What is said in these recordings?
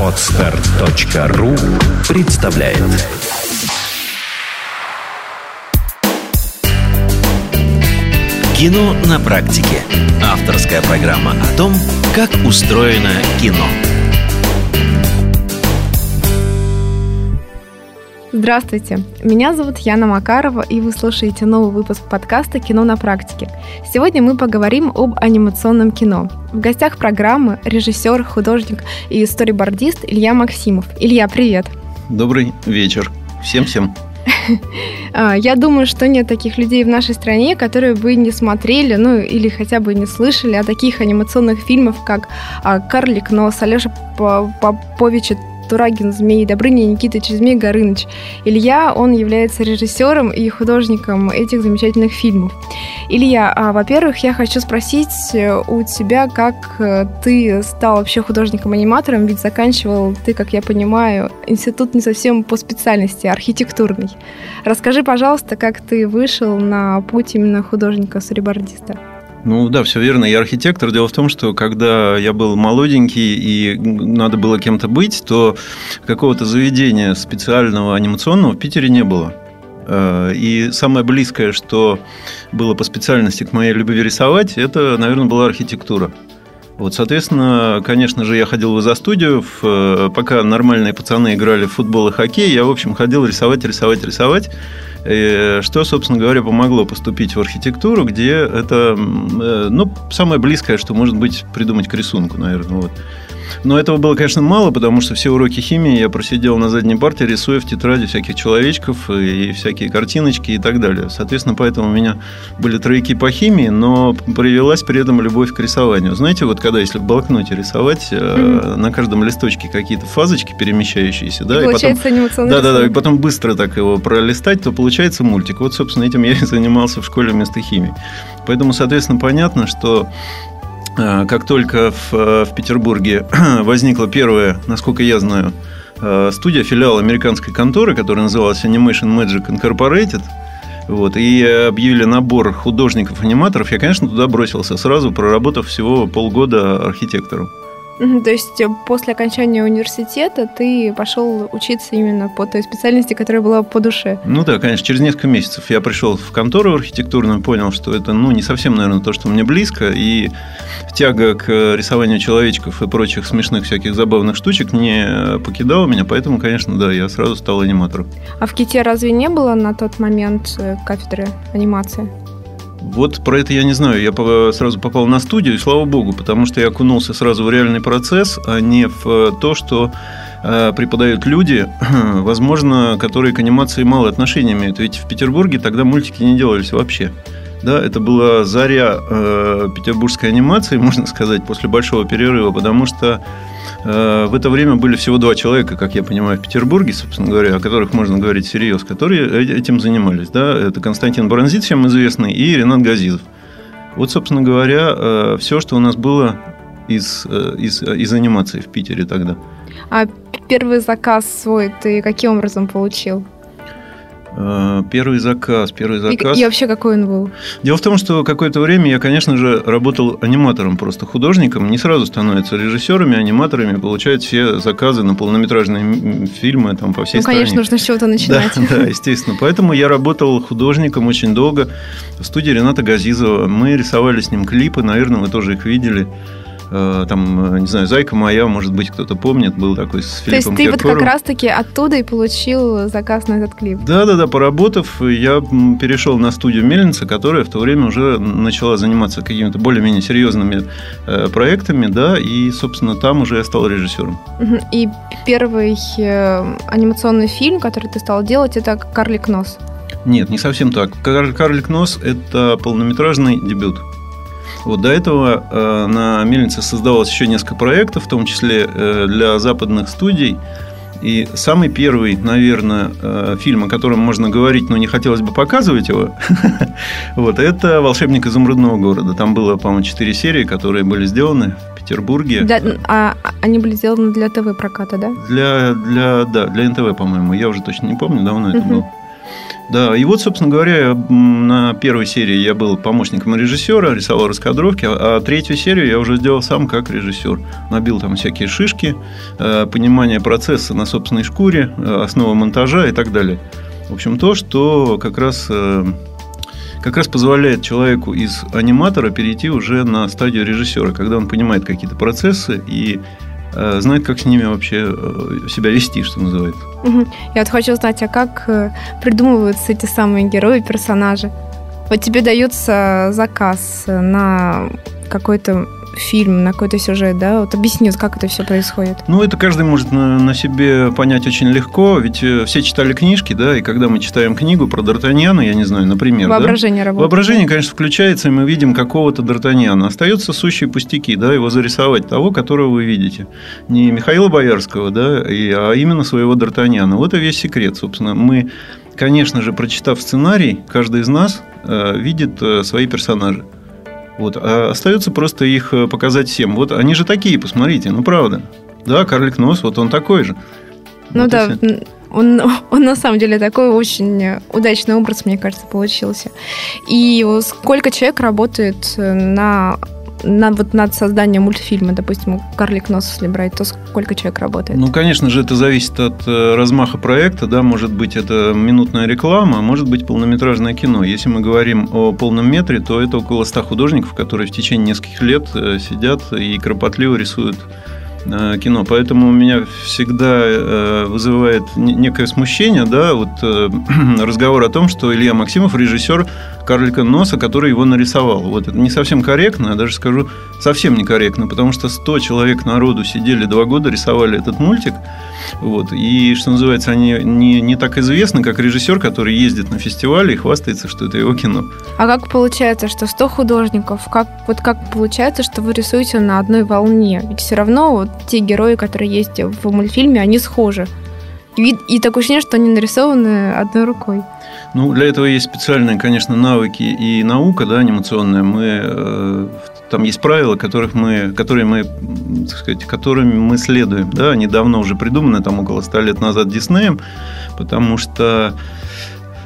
Отстар.ру представляет Кино на практике. Авторская программа о том, как устроено кино. Здравствуйте, меня зовут Яна Макарова, и вы слушаете новый выпуск подкаста «Кино на практике». Сегодня мы поговорим об анимационном кино. В гостях программы режиссер, художник и сторибордист Илья Максимов. Илья, привет! Добрый вечер. Всем-всем. А, я думаю, что нет таких людей в нашей стране, которые бы не смотрели, ну или хотя бы не слышали о таких анимационных фильмах, как а, «Карлик Нос», Алеша Поповича Турагин Змей, Добрыня Никитыч Змей Горыныч. Илья, он является режиссером и художником этих замечательных фильмов. Илья, а, во-первых, я хочу спросить э, у тебя, как э, ты стал вообще художником-аниматором, ведь заканчивал ты, как я понимаю, институт не совсем по специальности, архитектурный. Расскажи, пожалуйста, как ты вышел на путь именно художника-сребордиста. Ну да, все верно. Я архитектор. Дело в том, что когда я был молоденький и надо было кем-то быть, то какого-то заведения специального анимационного в Питере не было. Э, и самое близкое, что было по специальности к моей любви рисовать, это, наверное, была архитектура. Вот, соответственно, конечно же, я ходил в изо-студию, э, пока нормальные пацаны играли в футбол и хоккей, я, в общем, ходил рисовать, рисовать, рисовать. Что, собственно говоря, помогло поступить в архитектуру, где это э, ну, самое близкое, что может быть придумать к рисунку, наверное. Вот. Но этого было, конечно, мало, потому что все уроки химии я просидел на задней парте, рисуя в тетради всяких человечков и всякие картиночки и так далее. Соответственно, поэтому у меня были тройки по химии, но привелась при этом любовь к рисованию. Знаете, вот когда если в блокноте рисовать, mm-hmm. на каждом листочке какие-то фазочки перемещающиеся, да, и, и получается потом, анимационный да, да, да, и потом быстро так его пролистать, то получается мультик. Вот, собственно, этим я и занимался в школе вместо химии. Поэтому, соответственно, понятно, что как только в, э, в Петербурге возникла первая, насколько я знаю, э, студия, филиал американской конторы, которая называлась Animation Magic Incorporated, вот, и объявили набор художников-аниматоров, я, конечно, туда бросился сразу, проработав всего полгода архитектором. То есть э, после окончания университета ты пошел учиться именно по той специальности, которая была по душе? Ну да, конечно. Через несколько месяцев я пришел в контору архитектурную, понял, что это ну, не совсем, наверное, то, что мне близко. И тяга к рисованию человечков и прочих смешных всяких забавных штучек не покидала меня. Поэтому, конечно, да, я сразу стал аниматором. А в Ките разве не было на тот момент э, кафедры анимации? Вот про это я не знаю. Я сразу попал на студию, и слава богу, потому что я окунулся сразу в реальный процесс, а не в э, то, что э, преподают люди, возможно, которые к анимации мало отношения имеют. Ведь в Петербурге тогда мультики не делались вообще. Да, это была заря э, петербургской анимации, можно сказать, после большого перерыва, потому что в это время были всего два человека, как я понимаю, в Петербурге, собственно говоря, о которых можно говорить всерьез, которые э, этим занимались. Да? Это Константин Бронзит, всем известный, и Ренат Газизов. Вот, собственно говоря, э, все, что у нас было из, из, из анимации в Питере тогда. А первый заказ свой ты каким образом получил? Э, первый заказ, первый заказ. И, и вообще какой он был? Дело в том, что какое-то время я, конечно же, работал аниматором, просто художником. Не сразу становятся режиссерами, аниматорами, получают все заказы на полнометражные фильмы там, по всей ну, стране. конечно, нужно с чего-то начинать. Да, да, естественно. Поэтому я работал художником очень долго в студии Рената Газизова. Мы рисовали с ним клипы, наверное, вы тоже их видели. Э, там, э, не знаю, «Зайка моя», может быть, кто-то помнит, был такой с Филиппом То есть ты вот как раз-таки оттуда и получил заказ на этот клип? Да-да-да, поработав, я перешел на студию Мельница, которая в то время уже начала заниматься какими-то более-менее серьезными э, проектами, да, и, собственно, там уже я стал режиссером. И первый анимационный фильм, который ты стал делать, это «Карлик нос». Нет, не совсем так. «Карлик нос» – это полнометражный дебют. Вот до этого э, на мельнице создавалось еще несколько проектов, в том числе э, для западных студий. И самый первый, наверное, э, фильм, о котором можно говорить, но не хотелось бы показывать его, вот, это «Волшебник изумрудного города». Там было, по-моему, четыре серии, которые были сделаны в Петербурге. Для, а они были сделаны для ТВ-проката, да? Для, для, да, для НТВ, по-моему. Я уже точно не помню, давно это было. Да, и вот, собственно говоря, на первой серии я был помощником режиссера, рисовал раскадровки, а третью серию я уже сделал сам как режиссер. Набил там всякие шишки, э, понимание процесса на собственной шкуре, э, основа монтажа и так далее. В общем, то, что как раз э, как раз позволяет человеку из аниматора перейти уже на стадию режиссера, когда он понимает какие-то процессы и знает, как с ними вообще э, себя вести, что называется. Я вот хочу узнать, а как э, придумываются эти самые герои, персонажи? Вот тебе дается заказ на какой-то фильм, на какой-то сюжет, да? Вот объясни, как это все происходит. Ну, это каждый может на, на себе понять очень легко, ведь э, все читали книжки, да, и когда мы читаем книгу про Д'Артаньяна, я не знаю, например, Воображение да? работает. Воображение, конечно, включается, и мы видим какого-то Д'Артаньяна. Остаются сущие пустяки, да, его зарисовать того, которого вы видите. Не Михаила Боярского, да, и, а именно своего Д'Артаньяна. Вот и весь секрет, собственно. Мы, конечно же, прочитав сценарий, каждый из нас э, видит э, свои персонажи. Вот. А остается просто их э, показать всем. Вот они же такие, посмотрите, ну правда. Да, карлик нос, вот он такой же. Ну вот да, он, он на самом деле такой очень удачный образ, мне кажется, получился. И сколько человек работает на на, вот над созданием мультфильма, допустим, «Карлик нос», если брать, то сколько человек работает? Ну, конечно же, это зависит от э, размаха проекта, да, может быть, это минутная реклама, а может быть, полнометражное кино. Если мы говорим о полном метре, то это около 100 художников, которые в течение нескольких лет э, сидят и кропотливо рисуют Э, кино. Поэтому у меня всегда вызывает некое смущение, да, вот разговор о том, что Илья Максимов режиссер Карлика Носа, который его нарисовал. Вот это не совсем корректно, я даже скажу, совсем некорректно, потому что 100 человек народу сидели два года, рисовали этот мультик, вот, и, что называется, они не, не так известны, как режиссер, который ездит на фестивале и хвастается, что это его кино. А как получается, что 100 художников, как, вот как получается, что вы рисуете на одной волне? Ведь все равно вот те герои, которые есть в мультфильме, они схожи. И, и такое ощущение, что они нарисованы одной рукой. Ну, для этого есть специальные, конечно, навыки и наука, да, анимационная. Мы э, там есть правила, которых мы, которые мы, так сказать, которыми мы следуем. Да, они давно уже придуманы, там около ста лет назад Диснеем, потому что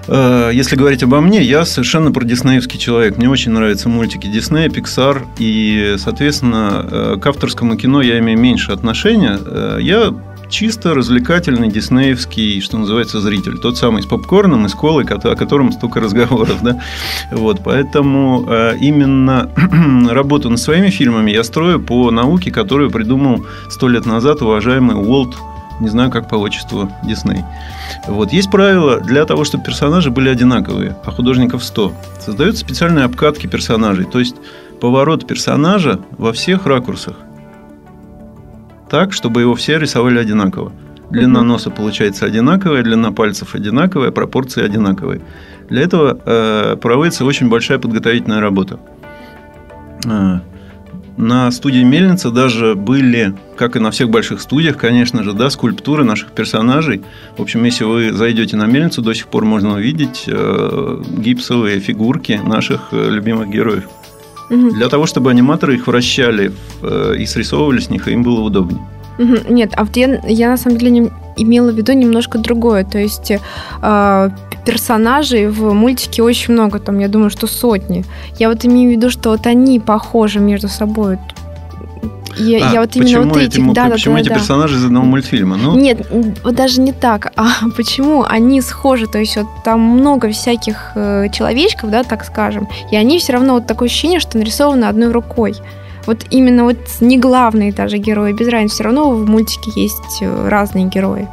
э, если говорить обо мне, я совершенно про диснеевский человек. Мне очень нравятся мультики Диснея, Pixar, и, соответственно, э, к авторскому кино я имею меньше отношения. Э, я чисто развлекательный диснеевский, что называется, зритель. Тот самый с попкорном и с колой, о котором столько разговоров. Да? Вот, поэтому э, именно работу над своими фильмами я строю по науке, которую придумал сто лет назад уважаемый Уолт не знаю, как по отчеству Дисней. Вот. Есть правило для того, чтобы персонажи были одинаковые, а художников 100. Создаются специальные обкатки персонажей, то есть поворот персонажа во всех ракурсах так, чтобы его все рисовали одинаково. Длина носа получается одинаковая, длина пальцев одинаковая, пропорции одинаковые. Для этого э, проводится очень большая подготовительная работа. Э, на студии Мельница даже были, как и на всех больших студиях, конечно же, да, скульптуры наших персонажей. В общем, если вы зайдете на Мельницу, до сих пор можно увидеть э, гипсовые фигурки наших э, любимых героев. Угу. Для того, чтобы аниматоры их вращали э, и срисовывали с них, и им было удобнее. Угу. Нет, а вот я, я на самом деле не, имела в виду немножко другое. То есть э, персонажей в мультике очень много, там, я думаю, что сотни. Я вот имею в виду, что вот они похожи между собой. Я, а, я вот именно вот эти, этим, да, почему да, эти да. персонажи из одного мультфильма? Ну... Нет, вот даже не так. А почему они схожи? То есть вот там много всяких э, человечков, да, так скажем, и они все равно вот такое ощущение, что нарисованы одной рукой. Вот именно вот не главные даже герои, без разницы, все равно в мультике есть э, разные герои.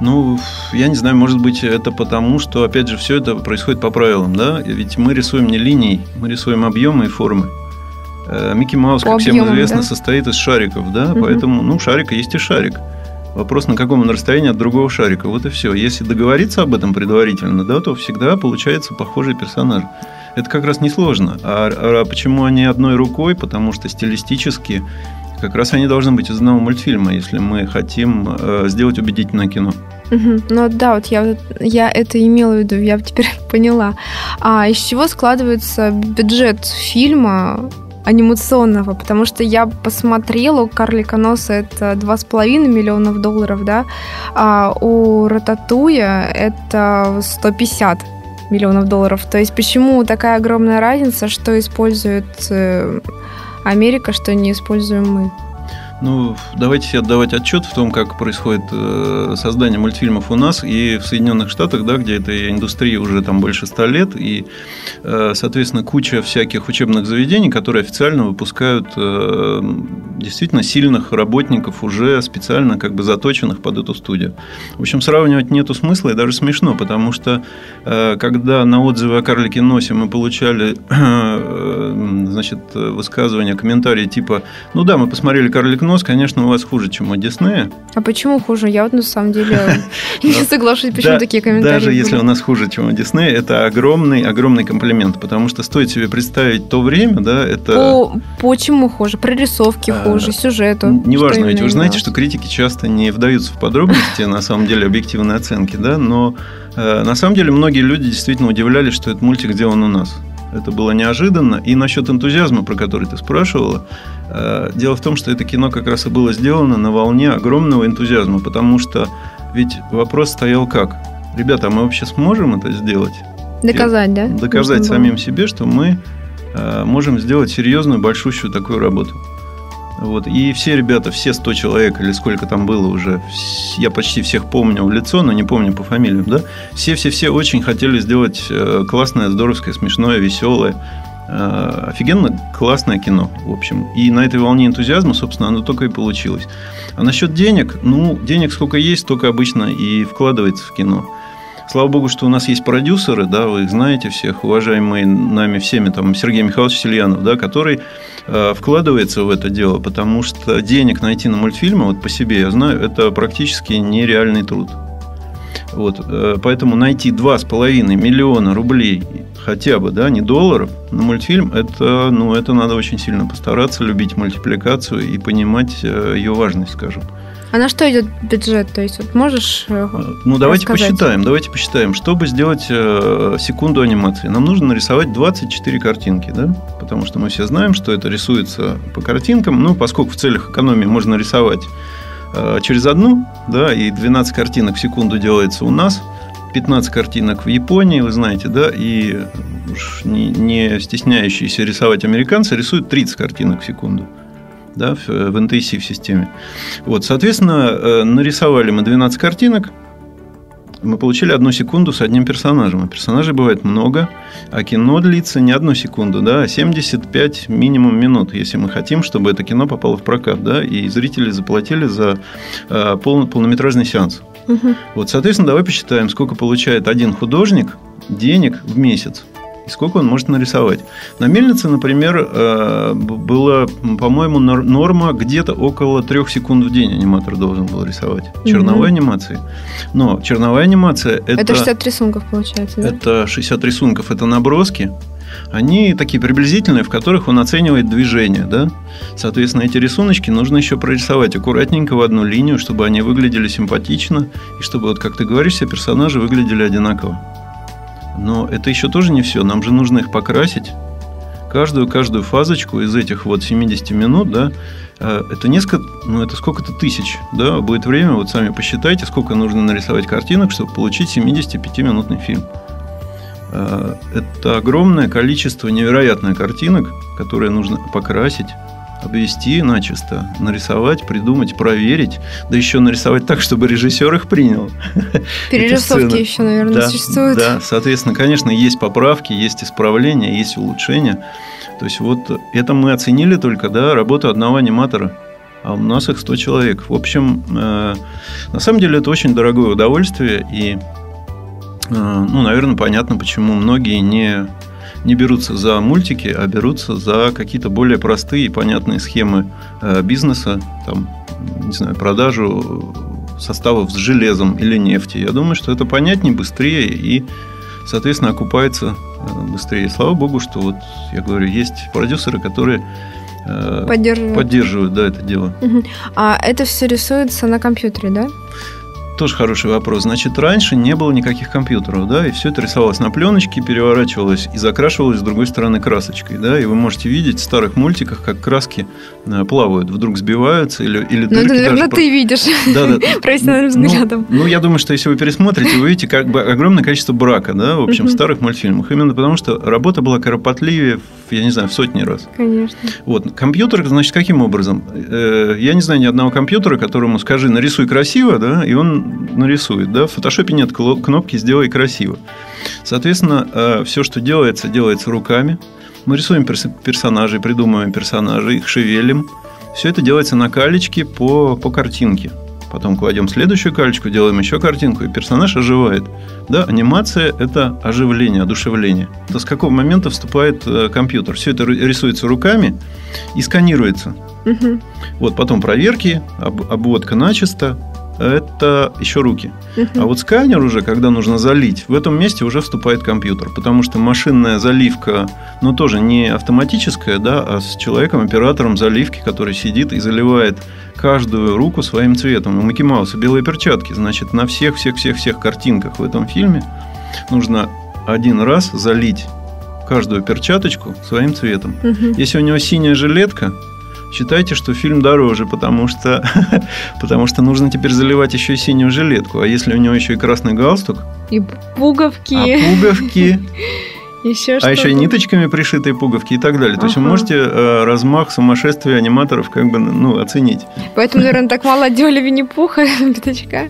Ну, я не знаю, может быть, это потому, что, опять же, все это происходит по правилам, да? Ведь мы рисуем не линии, мы рисуем объемы и формы. Э, Микки Маус, По как всем известно, да? состоит из шариков, да, угу. поэтому, ну, шарик есть и шарик. Вопрос, на каком он расстоянии от другого шарика. Вот и все. Если договориться об этом предварительно, да, то всегда получается похожий персонаж. Это как раз несложно. А, а почему они одной рукой? Потому что стилистически как раз они должны быть из одного мультфильма, если мы хотим э, сделать убедительное кино. Угу. Ну да, вот я, я это имела в виду, я теперь поняла. А из чего складывается бюджет фильма анимационного, потому что я посмотрела, у Карлика Носа это 2,5 миллионов долларов, да, а у Рататуя это 150 миллионов долларов. То есть почему такая огромная разница, что использует э, Америка, что не используем мы? Ну, давайте себе отдавать отчет в том, как происходит э, создание мультфильмов у нас и в Соединенных Штатах, да, где эта индустрия уже там больше ста лет, и, э, соответственно, куча всяких учебных заведений, которые официально выпускают э, действительно сильных работников, уже специально как бы заточенных под эту студию. В общем, сравнивать нету смысла и даже смешно, потому что когда на отзывы о карлике Носе мы получали значит, высказывания, комментарии типа, ну да, мы посмотрели карлик нос, конечно, у вас хуже, чем у Диснея. А почему хуже? Я вот на самом деле не соглашусь, почему такие комментарии. Даже если у нас хуже, чем у Диснея, это огромный, огромный комплимент, потому что стоит себе представить то время, да, это... Почему хуже? Прорисовки а, хуже, сюжету. Неважно, ведь вы знаете, что критики часто не вдаются в подробности, на самом деле, объективной оценки, да, но э, на самом деле многие люди действительно удивлялись, что этот мультик сделан у нас. Это было неожиданно. И насчет энтузиазма, про который ты спрашивала, э, дело в том, что это кино как раз и было сделано на волне огромного энтузиазма, потому что ведь вопрос стоял как? Ребята, а мы вообще сможем это сделать? Доказать, да? Доказать самим себе, что мы э, можем сделать серьезную, большущую такую работу. Вот. И все ребята, все 100 человек, или сколько там было уже, я почти всех помню в лицо, но не помню по фамилиям, да? Все-все-все очень хотели сделать э, классное, здоровское, смешное, веселое, э, офигенно классное кино, в общем. И на этой волне энтузиазма, собственно, оно только и получилось. А насчет денег, ну, денег сколько есть, столько обычно и вкладывается в кино. Слава богу, что у нас есть продюсеры, да, вы их знаете всех, уважаемые нами всеми, там, Сергей Михайлович Сельянов, да, который э, вкладывается в это дело, потому что денег найти на мультфильмы, вот по себе я знаю, это практически нереальный труд. Вот, э, поэтому найти 2,5 миллиона рублей хотя бы, да, не долларов, на мультфильм, это, ну, это надо очень сильно постараться, любить мультипликацию и понимать э, ее важность, скажем. А на что идет бюджет? То есть, вот можешь э, Ну, давайте рассказать? посчитаем. Давайте посчитаем. Чтобы сделать э, секунду анимации, нам нужно нарисовать 24 картинки, да? Потому что мы все знаем, что это рисуется по картинкам. Ну, поскольку в целях экономии можно рисовать э, через одну, да, и 12 картинок в секунду делается у нас, 15 картинок в Японии, вы знаете, да, и уж не, не стесняющиеся рисовать американцы рисуют 30 картинок в секунду да, в, в NTC системе. Вот, соответственно, э, нарисовали мы 12 картинок, мы получили одну секунду с одним персонажем. А персонажей бывает много, а кино длится не одну секунду, да, а 75 минимум минут, если мы хотим, чтобы это кино попало в прокат, да, и зрители заплатили за э, пол, полнометражный сеанс. Угу. Вот, соответственно, давай посчитаем, сколько получает один художник денег в месяц и сколько он может нарисовать. На мельнице, например, э, была, по-моему, норма где-то около трех секунд в день аниматор должен был рисовать. Черновой угу. анимации. Но черновая анимация это... Это 60 рисунков, получается, да? Это 60 рисунков, это наброски. Они такие приблизительные, в которых он оценивает движение, да? Соответственно, эти рисуночки нужно еще прорисовать аккуратненько в одну линию, чтобы они выглядели симпатично, и чтобы, вот как ты говоришь, все персонажи выглядели одинаково. Но это еще тоже не все. Нам же нужно их покрасить. Каждую-каждую фазочку из этих вот 70 минут, да, э, это несколько, ну, это сколько-то тысяч, да, будет время, вот сами посчитайте, сколько нужно нарисовать картинок, чтобы получить 75-минутный фильм. Э, это огромное количество, невероятное картинок, которые нужно покрасить, обвести начисто, нарисовать, придумать, проверить, да еще нарисовать так, чтобы режиссер их принял. Перерисовки еще, наверное, да, существуют. Да, соответственно, конечно, есть поправки, есть исправления, есть улучшения. То есть вот это мы оценили только, да, работу одного аниматора. А у нас их 100 человек. В общем, э, на самом деле это очень дорогое удовольствие. И, э, ну, наверное, понятно, почему многие не не берутся за мультики, а берутся за какие-то более простые и понятные схемы э, бизнеса, там, не знаю, продажу составов с железом или нефти. Я думаю, что это понятнее, быстрее и, соответственно, окупается э, быстрее. Слава богу, что вот, я говорю, есть продюсеры, которые э, поддерживают, поддерживают да, это дело. А это все рисуется на компьютере, да? Тоже хороший вопрос. Значит, раньше не было никаких компьютеров, да, и все это рисовалось на пленочке, переворачивалось и закрашивалось с другой стороны красочкой, да, и вы можете видеть в старых мультиках, как краски э, плавают, вдруг сбиваются или или Ну, это, наверное, даже... ты видишь Да, да. профессиональным Ну, взглядом. Ну, я думаю, что если вы пересмотрите, вы увидите как бы огромное количество брака, да, в общем, в старых мультфильмах. Именно потому, что работа была кропотливее, я не знаю, в сотни раз. Конечно. Вот, компьютер, значит, каким образом? Э, Я не знаю ни одного компьютера, которому скажи, нарисуй красиво, да, и он нарисует, да. В фотошопе нет кнопки «сделай красиво». Соответственно, все, что делается, делается руками. Мы рисуем перс- персонажей, придумываем персонажей, их шевелим. Все это делается на калечке по, по картинке. Потом кладем следующую калечку, делаем еще картинку, и персонаж оживает. Да, анимация – это оживление, одушевление. То с какого момента вступает э, компьютер? Все это рисуется руками и сканируется. Мгм. Вот потом проверки, об- обводка начисто. Это еще руки. Мгм. А вот сканер уже, когда нужно залить, в этом месте уже вступает компьютер. Потому что машинная заливка, ну, тоже не автоматическая, да, а с человеком, оператором заливки, который сидит и заливает каждую руку своим цветом. У Микки Мауса белые перчатки. Значит, на всех-всех-всех-всех картинках в этом фильме нужно один раз залить каждую перчаточку своим цветом. Мгм. Если у него синяя жилетка, считайте, что фильм дороже, потому что, потому что нужно теперь заливать еще и синюю жилетку. А если у него еще и красный галстук, И пуговки, а пуговки, еще а еще и ниточками пришитые пуговки и так далее. То есть вы можете э, размах сумасшествия аниматоров как бы ну, оценить. Поэтому, наверное, так мало делали Винни-Пуха, пятачка.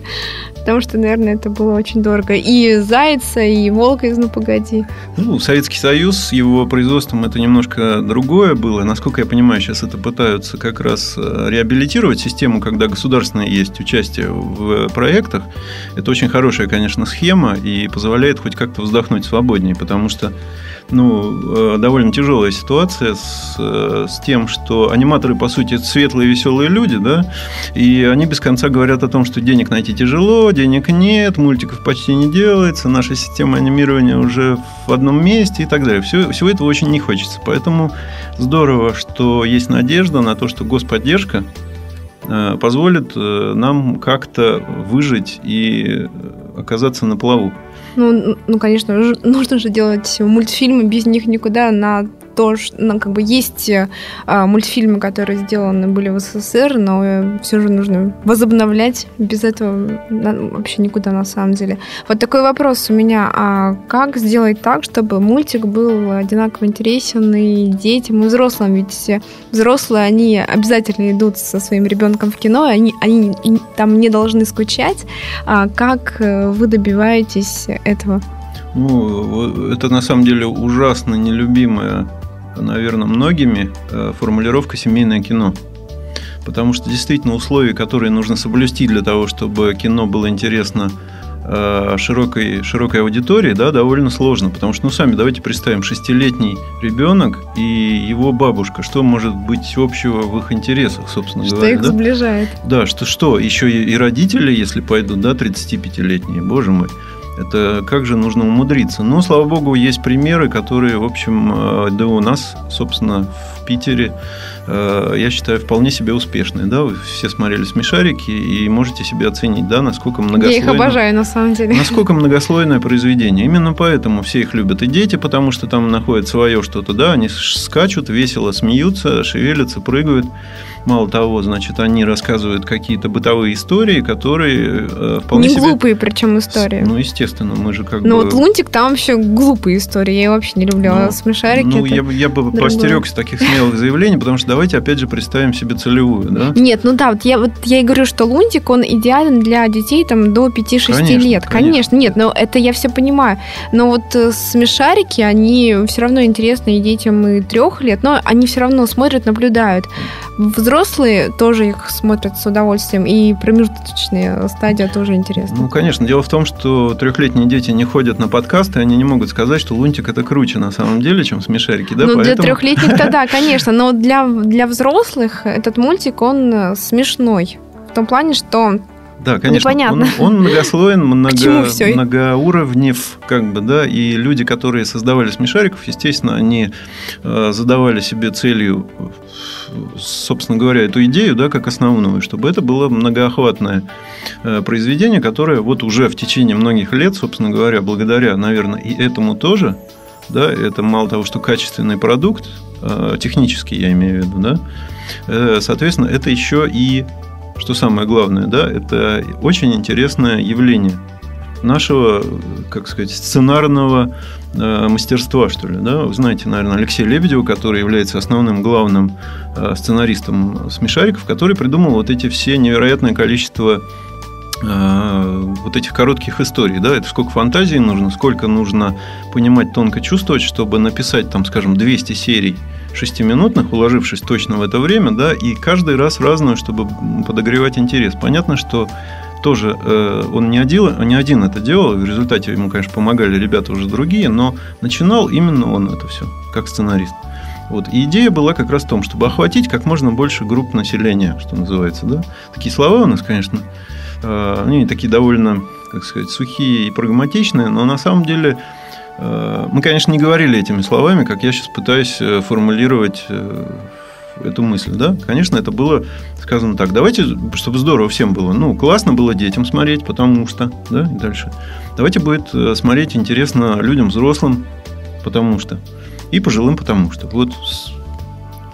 Потому что, наверное, это было очень дорого. И Зайца, и Волка из «Ну, погоди». Ну, Советский Союз его производством это немножко другое было. Насколько я понимаю, сейчас это пытаются как раз э, реабилитировать систему, когда государственное есть участие в проектах. Это очень хорошая, конечно, схема и позволяет хоть как-то вздохнуть свободнее, потому что ну, э, довольно тяжелая ситуация с, э, с тем, что аниматоры, по сути, светлые, веселые люди, да, и они без конца говорят о том, что денег найти тяжело, денег нет, мультиков почти не делается, наша система анимирования уже в одном месте и так далее. Все, всего этого очень не хочется. Поэтому здорово, что есть надежда на то, что господдержка э, позволит нам как-то выжить и оказаться на плаву. Ну, ну, конечно, нужно же делать мультфильмы, без них никуда. На то, ш- ну, как бы есть а, мультфильмы, которые сделаны были в СССР, но все же нужно возобновлять. Без этого вообще никуда на самом деле. Вот такой вопрос у меня. А как сделать так, чтобы мультик был одинаково интересен и детям, и взрослым? Ведь все взрослые, они обязательно идут со своим ребенком в кино, они, они там не должны скучать. А как э, вы добиваетесь этого? Ну, это на самом деле ужасно нелюбимая, наверное, многими э, формулировка семейное кино. Потому что действительно условия, которые нужно соблюсти для того, чтобы кино было интересно э, широкой, широкой аудитории, да, довольно сложно. Потому что, ну, сами давайте представим, шестилетний ребенок и его бабушка. Что может быть общего в их интересах, собственно Что говоря? их да? сближает? Да, что что, еще и и родители, если пойдут, да, 35-летние, боже мой, это как же нужно умудриться. Но, слава богу, есть примеры, которые, в общем, э, да у нас, собственно, в Питере, э, я считаю, вполне себе успешные. Да? Вы все смотрели «Смешарики» и можете себе оценить, да, насколько Я многослойно... их обожаю, на самом деле. Насколько многослойное произведение. Именно поэтому все их любят и дети, потому что там находят свое что-то, да, они скачут, весело смеются, шевелятся, прыгают. Мало того, значит, они рассказывают какие-то бытовые истории, которые э, вполне Не себе... глупые, причем истории. Ну, естественно, мы же как Ну бы... вот Лунтик там вообще глупые истории, я его вообще не люблю. Ну, а смешарики Ну, я, бы- я бы другое. постерегся таких смелых заявлений, потому что давайте опять же представим себе целевую, да? Нет, ну да, вот я, вот я и говорю, что Лунтик, он идеален для детей там до 5-6 Конечно, лет. конечно. Конечно, нет, но это я все понимаю. Но вот э, смешарики, они все равно интересны и детям и трех лет, но они все равно смотрят, наблюдают. Взрослые тоже их смотрят с удовольствием, и промежуточные стадия тоже интересны. Ну, конечно. Дело в том, что трехлетние дети не ходят на подкасты, они не могут сказать, что лунтик это круче на самом деле, чем смешарики, да? ну, для Поэтому- трехлетних-то да, конечно, но для, для взрослых этот мультик, он э, смешной. В том плане, что Да, конечно. Непонятно. Он, он многослоен, много, многоуровнев, как бы, да, и люди, которые создавали смешариков, естественно, они э, задавали себе целью, собственно говоря, эту идею, да, как основную, чтобы это было многоохватное э, произведение, которое вот уже в течение многих лет, собственно говоря, благодаря, наверное, и этому тоже, да, это мало того, что качественный продукт, э, технический я имею в виду, да, э, соответственно, это еще и что самое главное, да, это очень интересное явление нашего, как сказать, сценарного э, мастерства, что ли. Да? Вы знаете, наверное, Алексея Лебедева, который является основным главным э, сценаристом смешариков, который придумал вот эти все невероятное количество э, вот этих коротких историй, да, это сколько фантазии нужно, сколько нужно понимать, тонко чувствовать, чтобы написать, там, скажем, 200 серий шестиминутных, уложившись точно в это время, да, и каждый раз разную, чтобы подогревать интерес. Понятно, что тоже э, он не один, не один это делал, в результате ему, конечно, помогали ребята уже другие, но начинал именно он это все, как сценарист. Вот. И идея была как раз в том, чтобы охватить как можно больше групп населения, что называется. Да? Такие слова у нас, конечно, э, они такие довольно, как сказать, сухие и прагматичные, но на самом деле мы, конечно, не говорили этими словами, как я сейчас пытаюсь э, формулировать э, эту мысль, да? Конечно, это было сказано так. Давайте, чтобы здорово всем было. Ну, классно было детям смотреть, потому что, да, и дальше. Давайте будет смотреть интересно людям взрослым, потому что. И пожилым, потому что. Вот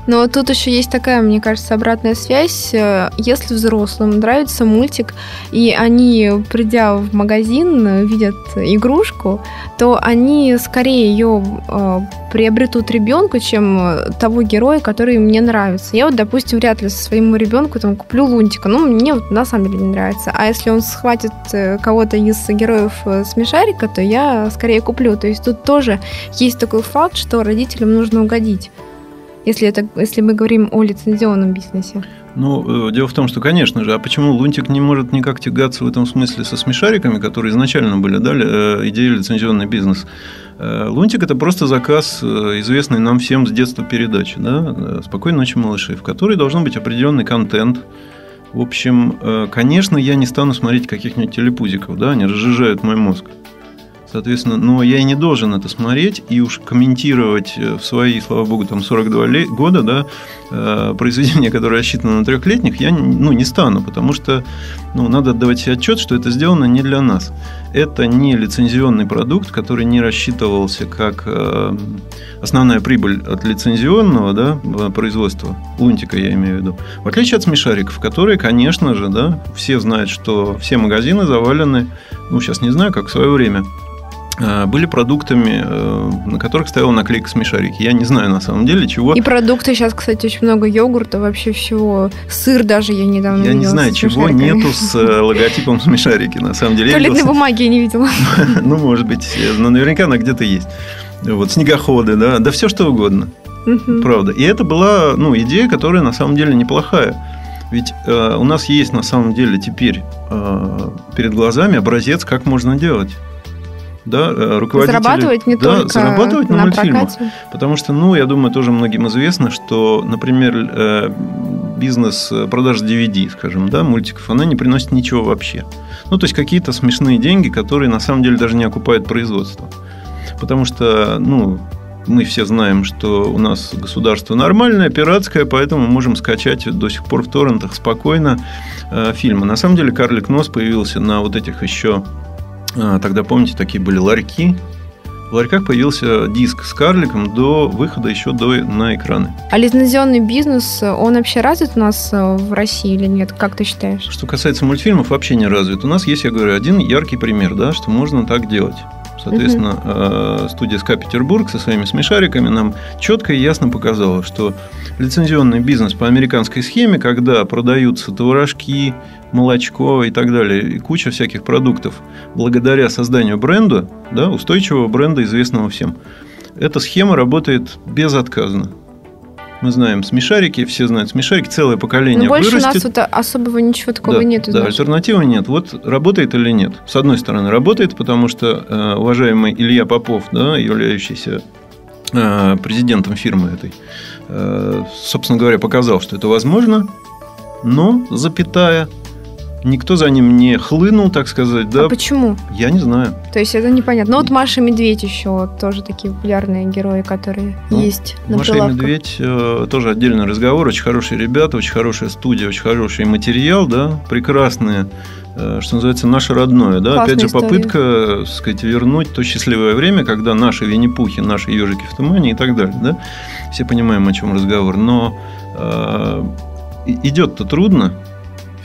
но тут еще есть такая, мне кажется, обратная связь. Э, если взрослым нравится мультик, и они, придя в магазин, видят игрушку, то они скорее ее э, приобретут ребенку, чем того героя, который мне нравится. Я вот, допустим, вряд ли своему ребенку там куплю лунтика. Ну, мне вот на самом деле не нравится. А если он схватит э, кого-то из героев смешарика, то я скорее куплю. То есть тут тоже есть такой факт, что родителям нужно угодить если, это, если мы говорим о лицензионном бизнесе? Ну, э, дело в том, что, конечно же, а почему Лунтик не может никак тягаться в этом смысле со смешариками, которые изначально были, да, э, идея лицензионный бизнес? Э, Лунтик – это просто заказ, известный нам всем с детства передачи, да, «Спокойной ночи, малыши», в которой должен быть определенный контент, в общем, конечно, я не стану смотреть каких-нибудь телепузиков, да, они разжижают мой мозг. Соответственно, но я и не должен это смотреть и уж комментировать э, в свои, слава богу, там 42 года, да, э, произведение, которое рассчитано на трехлетних, я ну, не стану, потому что ну, надо отдавать себе отчет, что это сделано не для нас. Это не лицензионный продукт, который не рассчитывался как э, основная прибыль от лицензионного да, производства, лунтика я имею в виду. В отличие от смешариков, которые, конечно же, да, все знают, что все магазины завалены, ну, сейчас не знаю, как в свое время, Э, были продуктами, э, на которых стояла наклейка смешарики. Я не знаю на самом деле чего. И продукты сейчас, кстати, очень много йогурта, вообще всего. Сыр даже я недавно Я не знаю, чего нету с э, логотипом смешарики, на самом деле. Туалетной бумаги я не видела. Ну, может быть, но наверняка она где-то есть. Вот, снегоходы, да, да все что угодно. Правда. И это была, ну, идея, которая на самом деле неплохая. Ведь э, у нас есть на самом деле теперь э, перед глазами образец, как можно делать да, э, руководители... Зарабатывать не да, только зарабатывать на, на мультфильмах. Прокате. Потому что, ну, я думаю, тоже многим известно, что, например, э, бизнес э, продаж DVD, скажем, да, мультиков, она не приносит ничего вообще. Ну, то есть какие-то смешные деньги, которые на самом деле даже не окупают производство. Потому что, ну, мы все знаем, что у нас государство нормальное, пиратское, поэтому можем скачать до сих пор в торрентах спокойно фильмы. На самом деле «Карлик Нос» появился на вот этих еще тогда, помните, такие были ларьки. В ларьках появился диск с карликом до выхода еще до, на экраны. А лицензионный бизнес, он вообще развит у нас э, в России или нет? Как ты считаешь? Что касается мультфильмов, вообще не развит. У нас есть, я говорю, один яркий пример, да, что можно так делать. Соответственно, угу. студия СКА Петербург со своими смешариками нам четко и ясно показала, что лицензионный бизнес по американской схеме, когда продаются творожки, молочко и так далее, и куча всяких продуктов, благодаря созданию бренда, да, устойчивого бренда, известного всем, эта схема работает безотказно. Мы знаем смешарики, все знают смешарики, целое поколение Но больше вырастет. у нас вот особого ничего такого да, нет. Да, альтернативы нет. Вот работает или нет? С одной стороны, работает, потому что э, уважаемый Илья Попов, да, являющийся э, президентом фирмы этой, э, собственно говоря, показал, что это возможно, но, запятая, никто за ним не хлынул, так сказать, да? А почему? Я не знаю. То есть это непонятно. Ну вот Маша и Медведь еще тоже такие популярные герои, которые ну, есть на Маша прилавках. и Медведь э, тоже отдельный разговор. Очень хорошие ребята, очень хорошая студия, очень хороший материал, да, прекрасные э, что называется, наше родное. Да? Опять же, история. попытка так сказать, вернуть то счастливое время, когда наши Винни-Пухи, наши ежики в тумане и так далее. Да? Все понимаем, о чем разговор. Но э, идет-то трудно,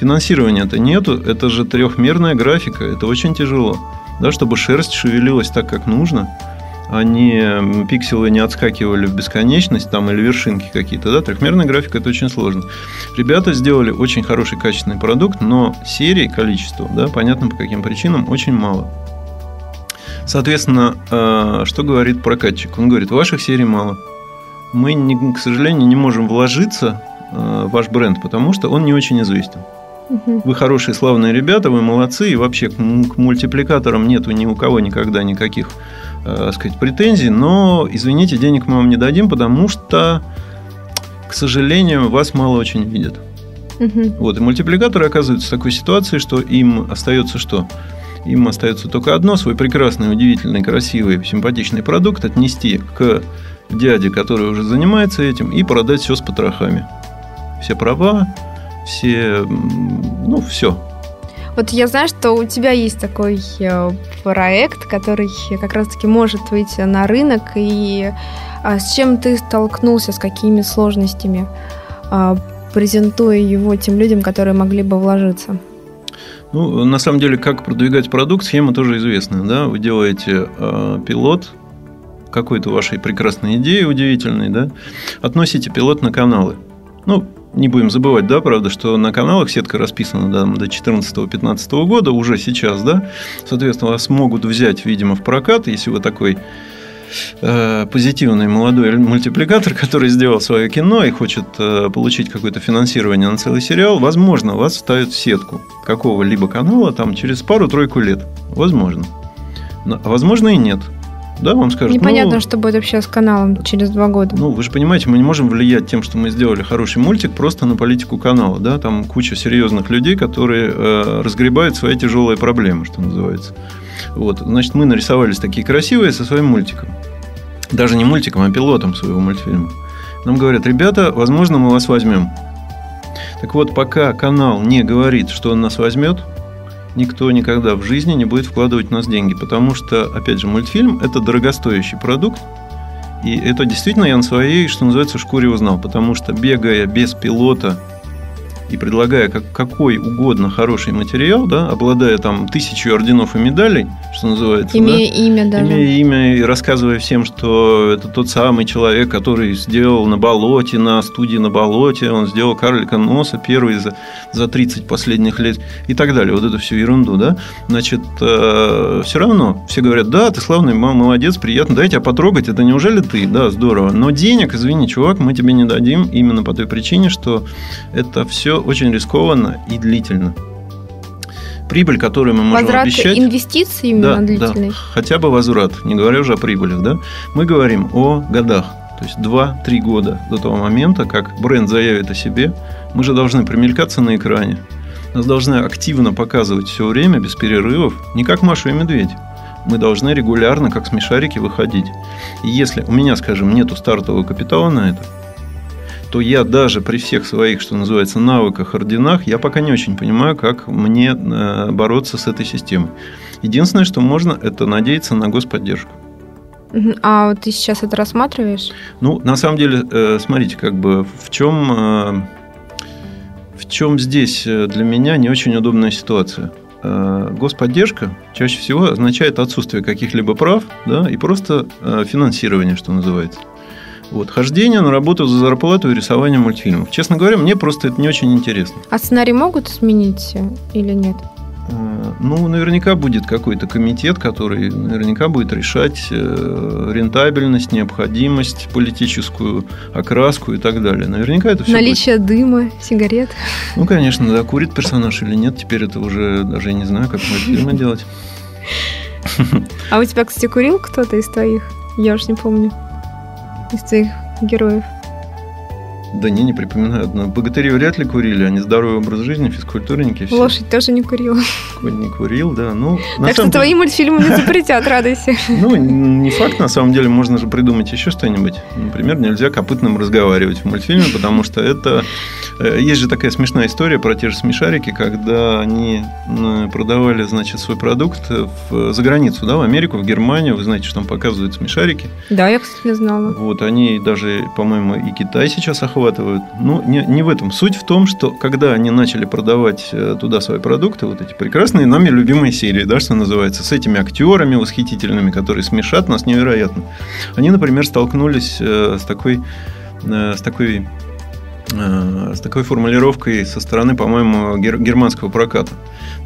финансирования-то нету, это же трехмерная графика, это очень тяжело. Да, чтобы шерсть шевелилась так, как нужно, а не пикселы не отскакивали в бесконечность там, или вершинки какие-то. Да? Трехмерная графика – это очень сложно. Ребята сделали очень хороший качественный продукт, но серии количество, да, понятно по каким причинам, очень мало. Соответственно, э, что говорит прокатчик? Он говорит, ваших серий мало. Мы, к сожалению, не можем вложиться э, в ваш бренд, потому что он не очень известен. Вы хорошие, славные ребята, вы молодцы, и вообще к мультипликаторам нету ни у кого никогда никаких э, сказать, претензий, но, извините, денег мы вам не дадим, потому что, к сожалению, вас мало очень видят. Вот, и мультипликаторы оказываются в такой ситуации, что им остается что? Им остается только одно, свой прекрасный, удивительный, красивый, симпатичный продукт отнести к дяде, который уже занимается этим, и продать все с потрохами. Все права, все, ну, все. Вот я знаю, что у тебя есть такой э, проект, который как раз-таки может выйти на рынок. И а, с чем ты столкнулся, с какими сложностями, а, презентуя его тем людям, которые могли бы вложиться? Ну, на самом деле, как продвигать продукт, схема тоже известная. Да? Вы делаете э, пилот какой-то вашей прекрасной идеи удивительной, да? относите пилот на каналы. Ну, не будем забывать, да, правда, что на каналах сетка расписана да, до 2014-2015 года, уже сейчас, да. Соответственно, вас могут взять, видимо, в прокат, если вы такой э, позитивный молодой мультипликатор, который сделал свое кино и хочет э, получить какое-то финансирование на целый сериал, возможно, вас ставят в сетку какого-либо канала там через пару-тройку лет. Возможно. Но, возможно и нет. Да, вам скажут, Непонятно, ну, что будет вообще с каналом через два года. ну, вы же понимаете, мы не можем влиять тем, что мы сделали хороший мультик, просто на политику канала. Да? Там куча серьезных людей, которые э, разгребают свои тяжелые проблемы, что называется. Вот. Значит, мы нарисовались такие красивые со своим мультиком. Даже не мультиком, а пилотом своего мультфильма. Нам говорят, ребята, возможно, мы вас возьмем. Так вот, пока канал не говорит, что он нас возьмет, никто никогда в жизни не будет вкладывать в нас деньги, потому что, опять же, мультфильм – это дорогостоящий продукт, и это действительно я на своей, что называется, шкуре узнал, потому что бегая без пилота и предлагая как, какой угодно хороший материал, да, обладая там тысячей орденов и медалей, что называется, да, Имея имя даже. Имея имя и рассказывая всем, что это тот самый человек, который сделал на болоте, на студии на болоте, он сделал карлика носа первый за, за 30 последних лет и так далее. Вот эту всю ерунду, да. Значит, все равно все говорят, да, ты славный, молодец, приятно, дай тебя потрогать, это неужели ты? Да, здорово. Но денег, извини, чувак, мы тебе не дадим именно по той причине, что это все очень рискованно и длительно. Прибыль, которую мы можем Возврат обещать... инвестиций именно Да, длительный. да, хотя бы возврат, не говоря уже о прибылях, да. Мы говорим о годах, то есть 2-3 года до того момента, как бренд заявит о себе, мы же должны примелькаться на экране. Нас должны активно показывать все время, без перерывов, не как Машу и Медведь. Мы должны регулярно, как смешарики, выходить. И если у меня, скажем, нету стартового капитала на это, то я даже при всех своих, что называется, навыках, орденах, я пока не очень понимаю, как мне э, бороться с этой системой. Единственное, что можно, это надеяться на господдержку. А вот ты сейчас это рассматриваешь? Ну, на самом деле, э, смотрите, как бы в чем, э, в чем здесь для меня не очень удобная ситуация. Господдержка чаще всего означает отсутствие каких-либо прав, да, и просто финансирование, что называется. Вот, хождение на работу за зарплату и рисование мультфильмов. Честно говоря, мне просто это не очень интересно. А сценарий могут сменить или нет? Э, Ну, наверняка будет какой-то комитет, который наверняка будет решать э, рентабельность, необходимость, политическую окраску и так далее. Наверняка это все Наличие дыма, сигарет. Ну, конечно, да, курит персонаж или нет, теперь это уже даже не знаю, как мультфильмы делать. А у тебя, кстати, курил кто-то из твоих? Я уж не помню. Из твоих героев. Да не, не припоминаю. Но богатыри вряд ли курили, они здоровый образ жизни, физкультурники. Все. Лошадь тоже не курила. Конь не курил, да. Ну, на Так что самом деле- твои мультфильмы не запретят, радуйся. Ну, не факт, на самом деле, можно же придумать еще что-нибудь. Например, нельзя копытным разговаривать в мультфильме, потому что это... э, Есть же такая смешная история про те же смешарики, когда они м, продавали, значит, свой продукт в- за границу, да, в Америку, в Германию. Вы знаете, что там показывают смешарики. Да, я, кстати, знала. Вот, они даже, по-моему, и Китай сейчас охватывают. Ну, не, не в этом. Суть в том, что когда они начали продавать э, туда свои продукты, вот эти прекрасные нами любимые серии, да, что называется, с этими актерами восхитительными, которые смешат нас невероятно. Они, например, столкнулись э, с такой, э, с такой э, с такой формулировкой со стороны, по-моему, гер- германского проката.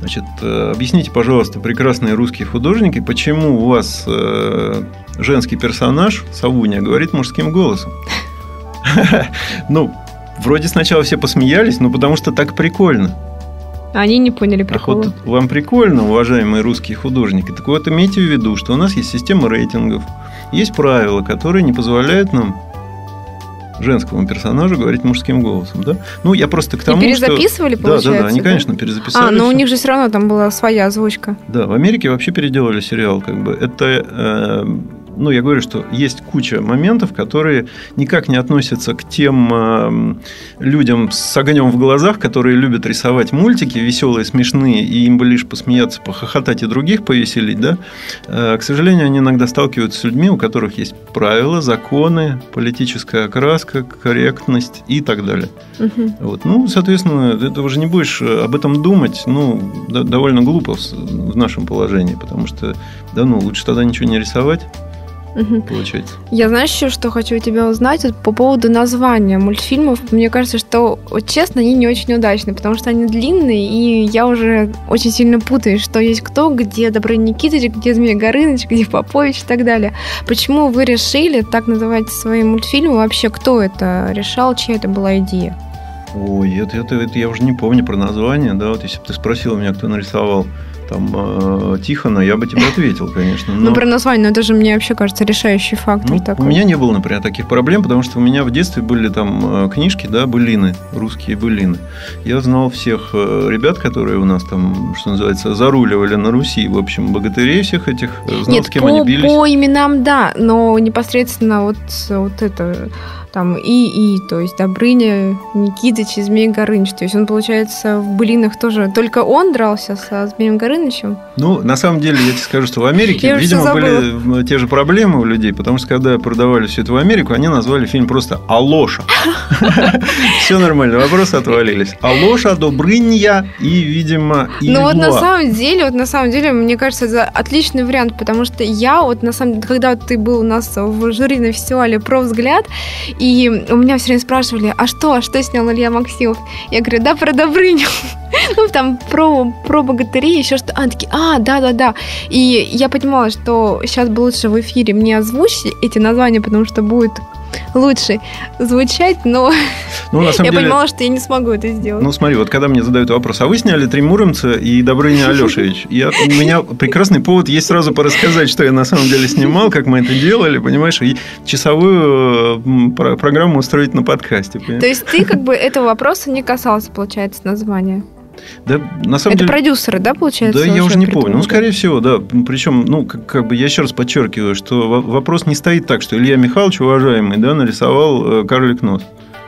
Значит, э, объясните, пожалуйста, прекрасные русские художники, почему у вас э, женский персонаж, Савуня, говорит мужским голосом? Ну, вроде сначала все посмеялись, но потому что так прикольно. Они не поняли Ах, прикола. вот вам прикольно, уважаемые русские художники. Так вот, имейте в виду, что у нас есть система рейтингов, есть правила, которые не позволяют нам женскому персонажу говорить мужским голосом, да? Ну, я просто к тому, И что... перезаписывали, Да, получается? да, да, они, конечно, перезаписали. А, но у всё. них же все равно там была своя озвучка. Да, в Америке вообще переделали сериал, как бы. Это, э, ну, я говорю, что есть куча моментов, которые никак не относятся к тем э, людям с огнем в глазах, которые любят рисовать мультики веселые, смешные, и им бы лишь посмеяться, похохотать и других повеселить, да. Э, к сожалению, они иногда сталкиваются с людьми, у которых есть правила, законы, политическая окраска, корректность и так далее. Мгм. Вот. Ну, соответственно, ты уже не будешь об этом думать, ну, да- довольно глупо в, в нашем положении, потому что, да, ну, лучше тогда ничего не рисовать, Мгм. получается. Я знаю еще, что хочу у тебя узнать вот по поводу названия мультфильмов. Мне кажется, что, вот честно, они не очень удачные, потому что они длинные, и я уже очень сильно путаю, что есть кто, где Добрый Никитич, где Змей Горыныч, где Попович и так далее. Почему вы решили так называть свои мультфильмы? Вообще, кто это решал, чья это была идея? Ой, это, это, это я уже не помню про название, да, вот если бы ты спросил меня, кто нарисовал там э, Тихона, я бы тебе ответил, конечно. но- Ну, про название, но это же мне вообще кажется решающий фактор Ну, такой. у меня не было, например, таких проблем, потому что у меня в детстве были там э, книжки, да, былины, русские былины. Я знал всех э, ребят, которые у нас там, что называется, заруливали на Руси, в общем, богатырей всех этих, э, знал, Нет, с кем по, они бились. по именам, да, но непосредственно вот, вот это там и и, то есть Добрыня, Никитыч и Змей Горыныч. То есть он, получается, в былинах тоже... Только он дрался со Змеем Горынычем? Ну, на самом деле, я тебе скажу, что в Америке, Я видимо, были э, те же проблемы у людей, потому что когда продавали все это в Америку, они назвали фильм просто «Алоша». Все нормально, вопросы отвалились. «Алоша», «Добрынья» и, видимо, Ну вот на самом деле, вот на самом деле, мне кажется, это отличный вариант, потому что я вот на самом деле, когда ты был у нас в жюри на фестивале про взгляд, и у меня все время спрашивали, а что, а что снял Илья Максимов? Я говорю, да, про Добрыню. Ну, там про, про богатырей, еще что. А, такие, а, да-да-да. И я понимала, что сейчас бы лучше в эфире мне озвучить эти названия, потому что будет лучше звучать, но Ну, на самом я деле, понимала, что я не смогу это сделать. Ну, смотри, вот когда мне задают вопрос, а вы сняли «Три Муромца» и «Добрыня Алешевич», я, у меня прекрасный повод есть сразу порассказать, что я на самом деле снимал, как мы это делали, понимаешь, и часовую программу устроить на подкасте. понимаешь? То есть ты как бы этого вопроса не касался, получается, названия? Да, на самом Это деле... продюсеры, да, получается? Да, я уже не придумали? помню. Ну, скорее всего, да. Причем, ну, как, как бы я еще раз подчеркиваю, что во- вопрос не стоит так, что Илья Михайлович, уважаемый, да, нарисовал э, карлик нос.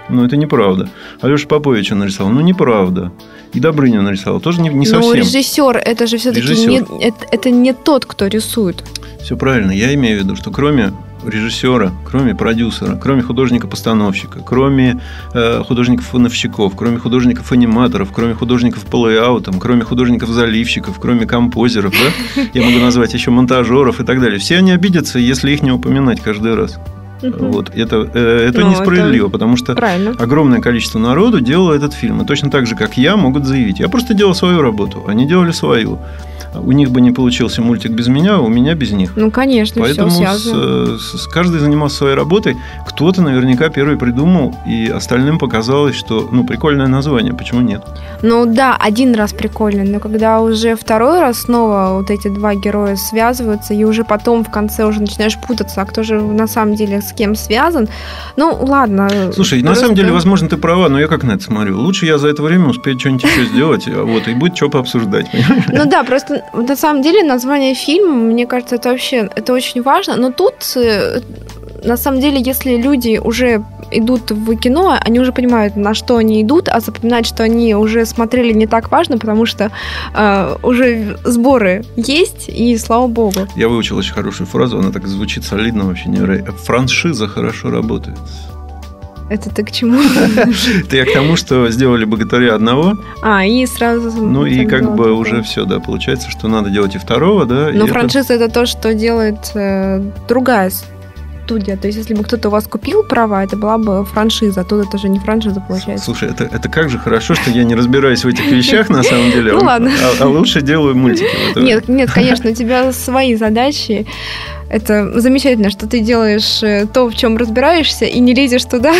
Ну, это неправда. Алеша Поповича нарисовал. Ну, неправда. И Добрыню нарисовал. Тоже не, не Но совсем. режиссер, это же все-таки не, это, это не тот, кто рисует. Все правильно. Я имею в виду, что кроме режиссера, кроме продюсера, кроме художника-постановщика, кроме э, художников-фоновщиков, кроме художников-аниматоров, кроме художников по лейаутам, кроме художников-заливщиков, кроме композеров, да, я могу назвать еще монтажеров и так далее. Все они обидятся, если их не упоминать каждый раз. Вот. Это, э, это Ну, несправедливо, потому что Правильно. огромное количество народу делало этот фильм. И точно так же, как я, могут заявить. Я просто делал свою работу, они делали свою. У них бы не получился мультик без меня, а у меня без них. Ну, конечно, Поэтому все с, связано. с- с- каждый занимался своей работой. Кто-то наверняка первый придумал, и остальным показалось, что ну прикольное название, почему нет? Ну да, один раз прикольно, но когда уже второй раз снова вот эти два героя связываются, и уже потом в конце уже начинаешь путаться, а кто же на самом деле с кем связан, ну ладно. Слушай, на самом деле, возможно, ты права, но я как на это смотрю. Лучше я за это время успею что-нибудь еще сделать, а вот, и будет что пообсуждать. Ну да, просто на самом деле название фильма, мне кажется, это вообще это очень важно. Но тут э, на самом деле, если люди уже идут в кино, они уже понимают, на что они идут, а запоминать, что они уже смотрели, не так важно, потому что э, уже сборы есть, и слава богу. Я выучил очень хорошую фразу, она так звучит солидно вообще невероятно. Франшиза хорошо работает. Это ты к чему? Я к тому, что сделали богатыря одного, А, и сразу... ну и как бы уже все, да, получается, что надо делать и второго, да. Но франшиза это то, что делает э, другая студия. То есть, если бы кто-то у вас купил права, это была бы франшиза. а Тут это же не франшиза получается. Слушай, это, это как же хорошо, что я не разбираюсь в этих вещах на самом деле. Ну ладно. А, а лучше делаю мультики. Нет, нет, конечно, у тебя свои задачи. Это замечательно, что ты делаешь э, то, в чем разбираешься, и не лезешь туда.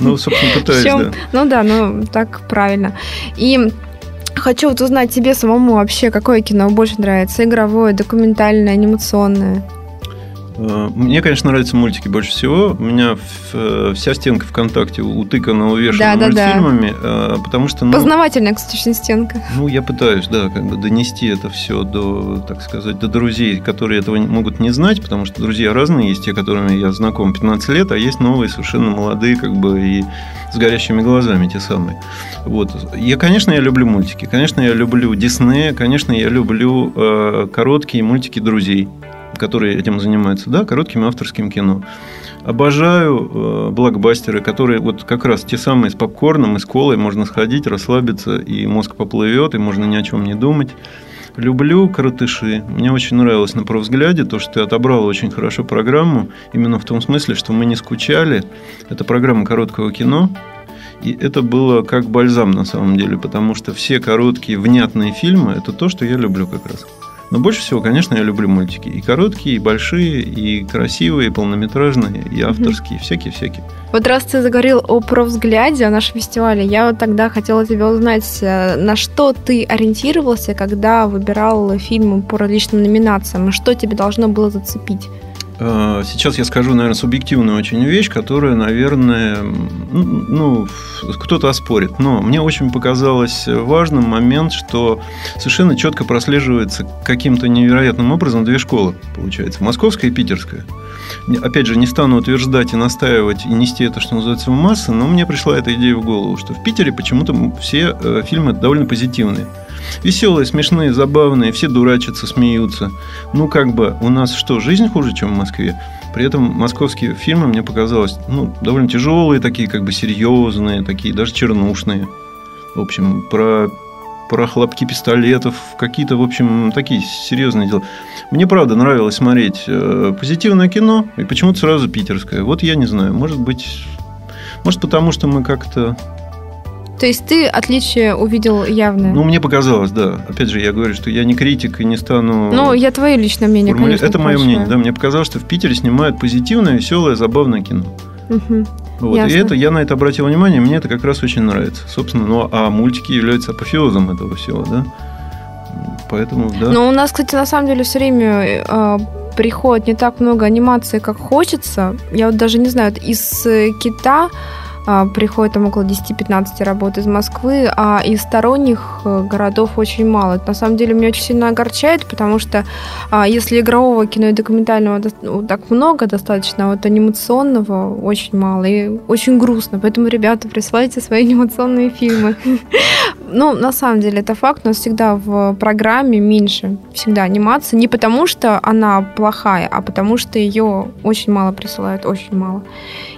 Ну, собственно, пытаюсь, да. Ну да, ну так правильно. И хочу вот узнать тебе самому вообще, какое кино больше нравится? Игровое, документальное, анимационное? Э, Мне, конечно, нравятся мультики больше всего. У меня э, вся стенка ВКонтакте утыкана, увешана Да-да-да. мультфильмами, э, потому что, ну, Познавательная, кстати, очень стенка. ну, я пытаюсь, да, как бы донести это все до, так сказать, до друзей, которые этого могут не знать, потому что друзья разные, есть те, которыми я знаком 15 лет, а есть новые, совершенно молодые, как бы, и с горящими глазами те самые. Вот. Я, конечно, я люблю мультики, конечно, я люблю Диснея, конечно, я люблю э, короткие мультики друзей, которые этим занимаются, да, коротким авторским кино. Обожаю э, блокбастеры, которые вот как раз те самые с попкорном и с колой можно сходить, расслабиться, и мозг поплывет, и можно ни о чем не думать. Люблю коротыши. Мне очень нравилось на «Провзгляде» то, что ты отобрал очень хорошо программу, именно в том смысле, что мы не скучали. Это программа короткого кино, и это было как бальзам на самом деле, потому что все короткие, внятные фильмы – это то, что я люблю как раз. Но больше всего, конечно, я люблю мультики. И короткие, и большие, и красивые, и полнометражные, и авторские, всякие-всякие. Вот раз ты заговорил о провзгляде, о нашем фестивале, я вот тогда хотела тебя узнать, э, на что ты ориентировался, когда выбирал фильмы по различным номинациям, и что тебе должно было зацепить? Э, Сейчас я скажу, наверное, субъективную очень вещь, которая, наверное, ну, кто-то оспорит. Но мне очень показалось важным момент, что совершенно четко прослеживается каким-то невероятным образом две школы, получается, московская и питерская. Опять же, не стану утверждать и настаивать, и нести это, что называется, в массы, но мне пришла эта идея в голову, что в Питере почему-то все э, фильмы довольно позитивные. Веселые, смешные, забавные, все дурачатся, смеются. Ну, как бы, у нас что, жизнь хуже, чем в Москве? При этом московские фильмы, мне показалось, ну, довольно тяжелые, такие как бы серьезные, такие даже чернушные. В общем, про, про хлопки пистолетов, какие-то, в общем, такие серьезные дела. Мне, правда, нравилось смотреть э, позитивное кино, и почему-то сразу питерское. Вот я не знаю, может быть... Может, потому что мы как-то... То есть ты отличие увидел явное? Ну, мне показалось, да. Опять же, я говорю, что я не критик и не стану... Ну, я твое личное мнение, формули- конечно, Это мое мнение, да. Мне показалось, что в Питере снимают позитивное, веселое, забавное кино. Мгм. Вот. И это я на это обратил внимание, мне это как раз очень нравится. Собственно, ну а мультики являются апофеозом этого всего, да. Поэтому, да. Но у нас, кстати, на самом деле все время э, приходит не так много анимации, как хочется. Я вот даже не знаю, вот из э, Кита приходит там около 10-15 работ из Москвы, а из сторонних э, городов очень мало. Это на самом деле меня очень сильно огорчает, потому что а, если игрового кино и документального ну, так много достаточно, а вот анимационного очень мало и очень грустно. Поэтому, ребята, присылайте свои анимационные фильмы. Ну, на самом деле, это факт. Нас всегда в программе меньше всегда анимации. Не потому, что она плохая, а потому, что ее очень мало присылают, очень мало.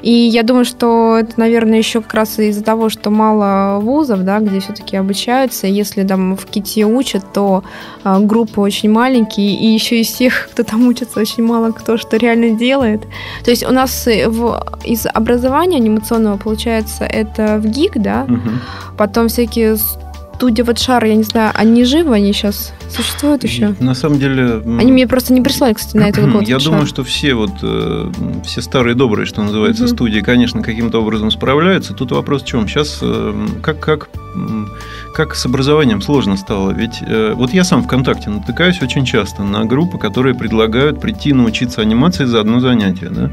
И я думаю, что это, наверное, еще как раз из-за того, что мало вузов, да, где все-таки обучаются. Если там в КИТе учат, то а, группы очень маленькие, и еще из тех, кто там учится, очень мало кто что реально делает. То есть у нас э, в, из образования анимационного, получается, это в ГИК, да, Мгм. потом всякие студия вот Шар, я не знаю, они живы, они сейчас существуют еще? На самом деле... Они мне просто не прислали, кстати, на этот год. Я думаю, что все вот, э, все старые добрые, что называется, угу. студии, конечно, каким-то образом справляются. Тут вопрос в чем? Сейчас э, как, как, как с образованием сложно стало? Ведь э, вот я сам ВКонтакте натыкаюсь очень часто на группы, которые предлагают прийти научиться анимации за одно занятие, да?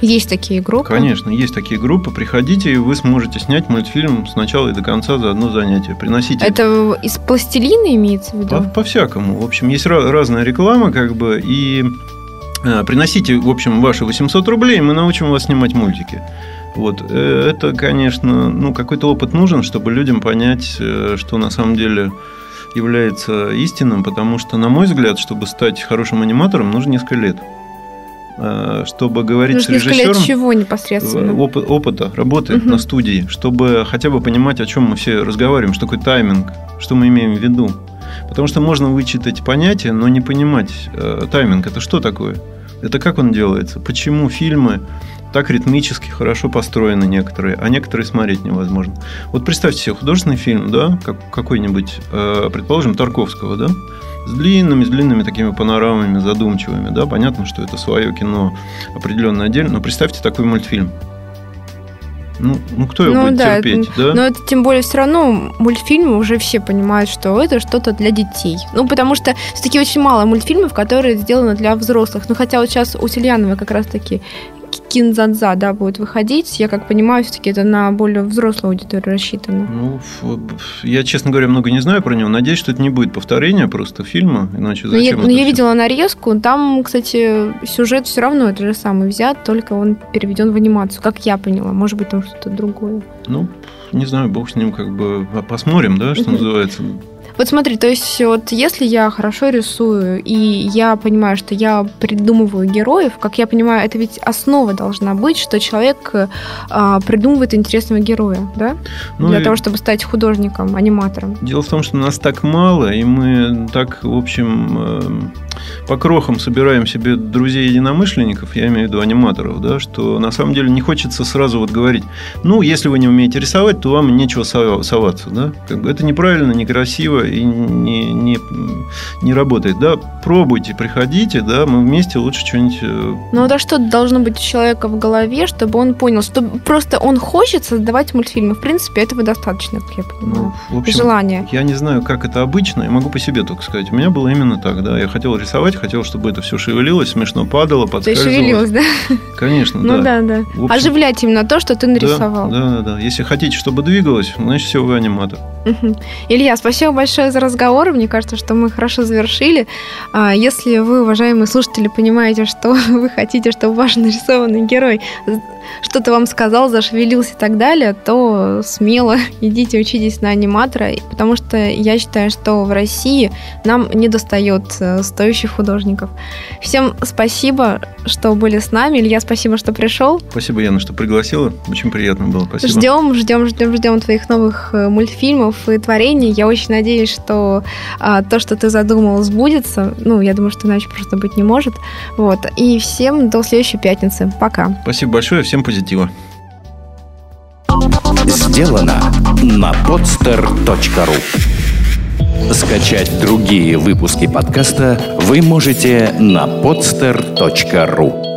Есть такие группы? Конечно, есть такие группы. Приходите, и вы сможете снять мультфильм с начала и до конца за одно занятие. Приносите. Это из пластилина имеется в виду? По- по-всякому. В общем, есть разная реклама, как бы, и э, приносите, в общем, ваши 800 рублей, мы научим вас снимать мультики. Вот. Э, это, конечно, ну, какой-то опыт нужен, чтобы людям понять, э, что на самом деле является истинным, потому что, на мой взгляд, чтобы стать хорошим аниматором, нужно несколько лет. Э, чтобы говорить ну, с режиссером. Лет чего непосредственно? Опыт, опыта, работы угу. на студии, чтобы хотя бы понимать, о чем мы все разговариваем, что такое тайминг, что мы имеем в виду. Потому что можно вычитать понятия, но не понимать э, тайминг. Это что такое? Это как он делается? Почему фильмы так ритмически хорошо построены некоторые, а некоторые смотреть невозможно. Вот представьте себе художественный фильм, да, как, какой-нибудь, э, предположим, Тарковского, да, с длинными, с длинными такими панорамами, задумчивыми. Да? Понятно, что это свое кино определенно отдельно, но представьте такой мультфильм. Ну, ну кто его ну, будет да, терпеть, да? Но это тем более все равно мультфильмы уже все понимают, что это что-то для детей. Ну, потому что все-таки очень мало мультфильмов, которые сделаны для взрослых. Ну, хотя вот сейчас у Сельянова как раз-таки Кинзадза, да, будет выходить. Я как понимаю, все-таки это на более взрослую аудиторию рассчитано. Ну, я, честно говоря, много не знаю про него. Надеюсь, что это не будет повторение просто фильма, иначе ну, зачем Но я, но я видела нарезку, там, кстати, сюжет все равно это же самый взят, только он переведен в анимацию, как я поняла. Может быть, там что-то другое. Ну, не знаю, бог с ним, как бы посмотрим, да, что называется. Вот смотри, то есть вот если я хорошо рисую, и я понимаю, что я придумываю героев, как я понимаю, это ведь основа должна быть, что человек а, придумывает интересного героя, да? Ну, Для и... того, чтобы стать художником, аниматором. Дело в том, что нас так мало, и мы так, в общем, эм, по крохам собираем себе друзей-единомышленников, я имею в виду аниматоров, да, что на самом деле не хочется сразу вот говорить, ну, если вы не умеете рисовать, то вам нечего соваться, да, как бы это неправильно, некрасиво и не, не, не работает, да, пробуйте, приходите, да, мы вместе лучше что-нибудь... Э, ну, да что должно быть у человека в голове, чтобы он понял, что просто он хочет создавать мультфильмы, в принципе, этого достаточно, как я понимаю, ну, в общем, желание. Я не знаю, как это обычно, я могу по себе только сказать, у меня было именно так, да, я хотел рисовать, хотел, чтобы это все шевелилось, смешно падало, подскальзывалось. То шевелилось, да? Конечно, ну, да. Ну да, да. Общем, Оживлять именно то, что ты нарисовал. Да, да, да. Если хотите, чтобы двигалось, значит, все, вы аниматор. Илья, спасибо большое за разговор. Мне кажется, что мы хорошо завершили. А, если вы, уважаемые слушатели, понимаете, что вы хотите, чтобы ваш нарисованный герой что-то вам сказал, зашевелился и так далее, то смело идите учитесь на аниматора, потому что я считаю, что в России нам не достает э, стоящих художников. Всем спасибо, что были с нами. Илья, спасибо, что пришел. Спасибо, Яна, что пригласила. Очень приятно было. Спасибо. Ждем, ждем, ждем, ждем твоих новых э, мультфильмов и творений. Я очень надеюсь, что а, то, что ты задумал, сбудется. Ну, я думаю, что иначе просто быть не может. Вот. И всем до следующей пятницы. Пока. Спасибо большое. Всем позитива. Сделано на podster.ru Скачать другие выпуски подкаста вы можете на podster.ru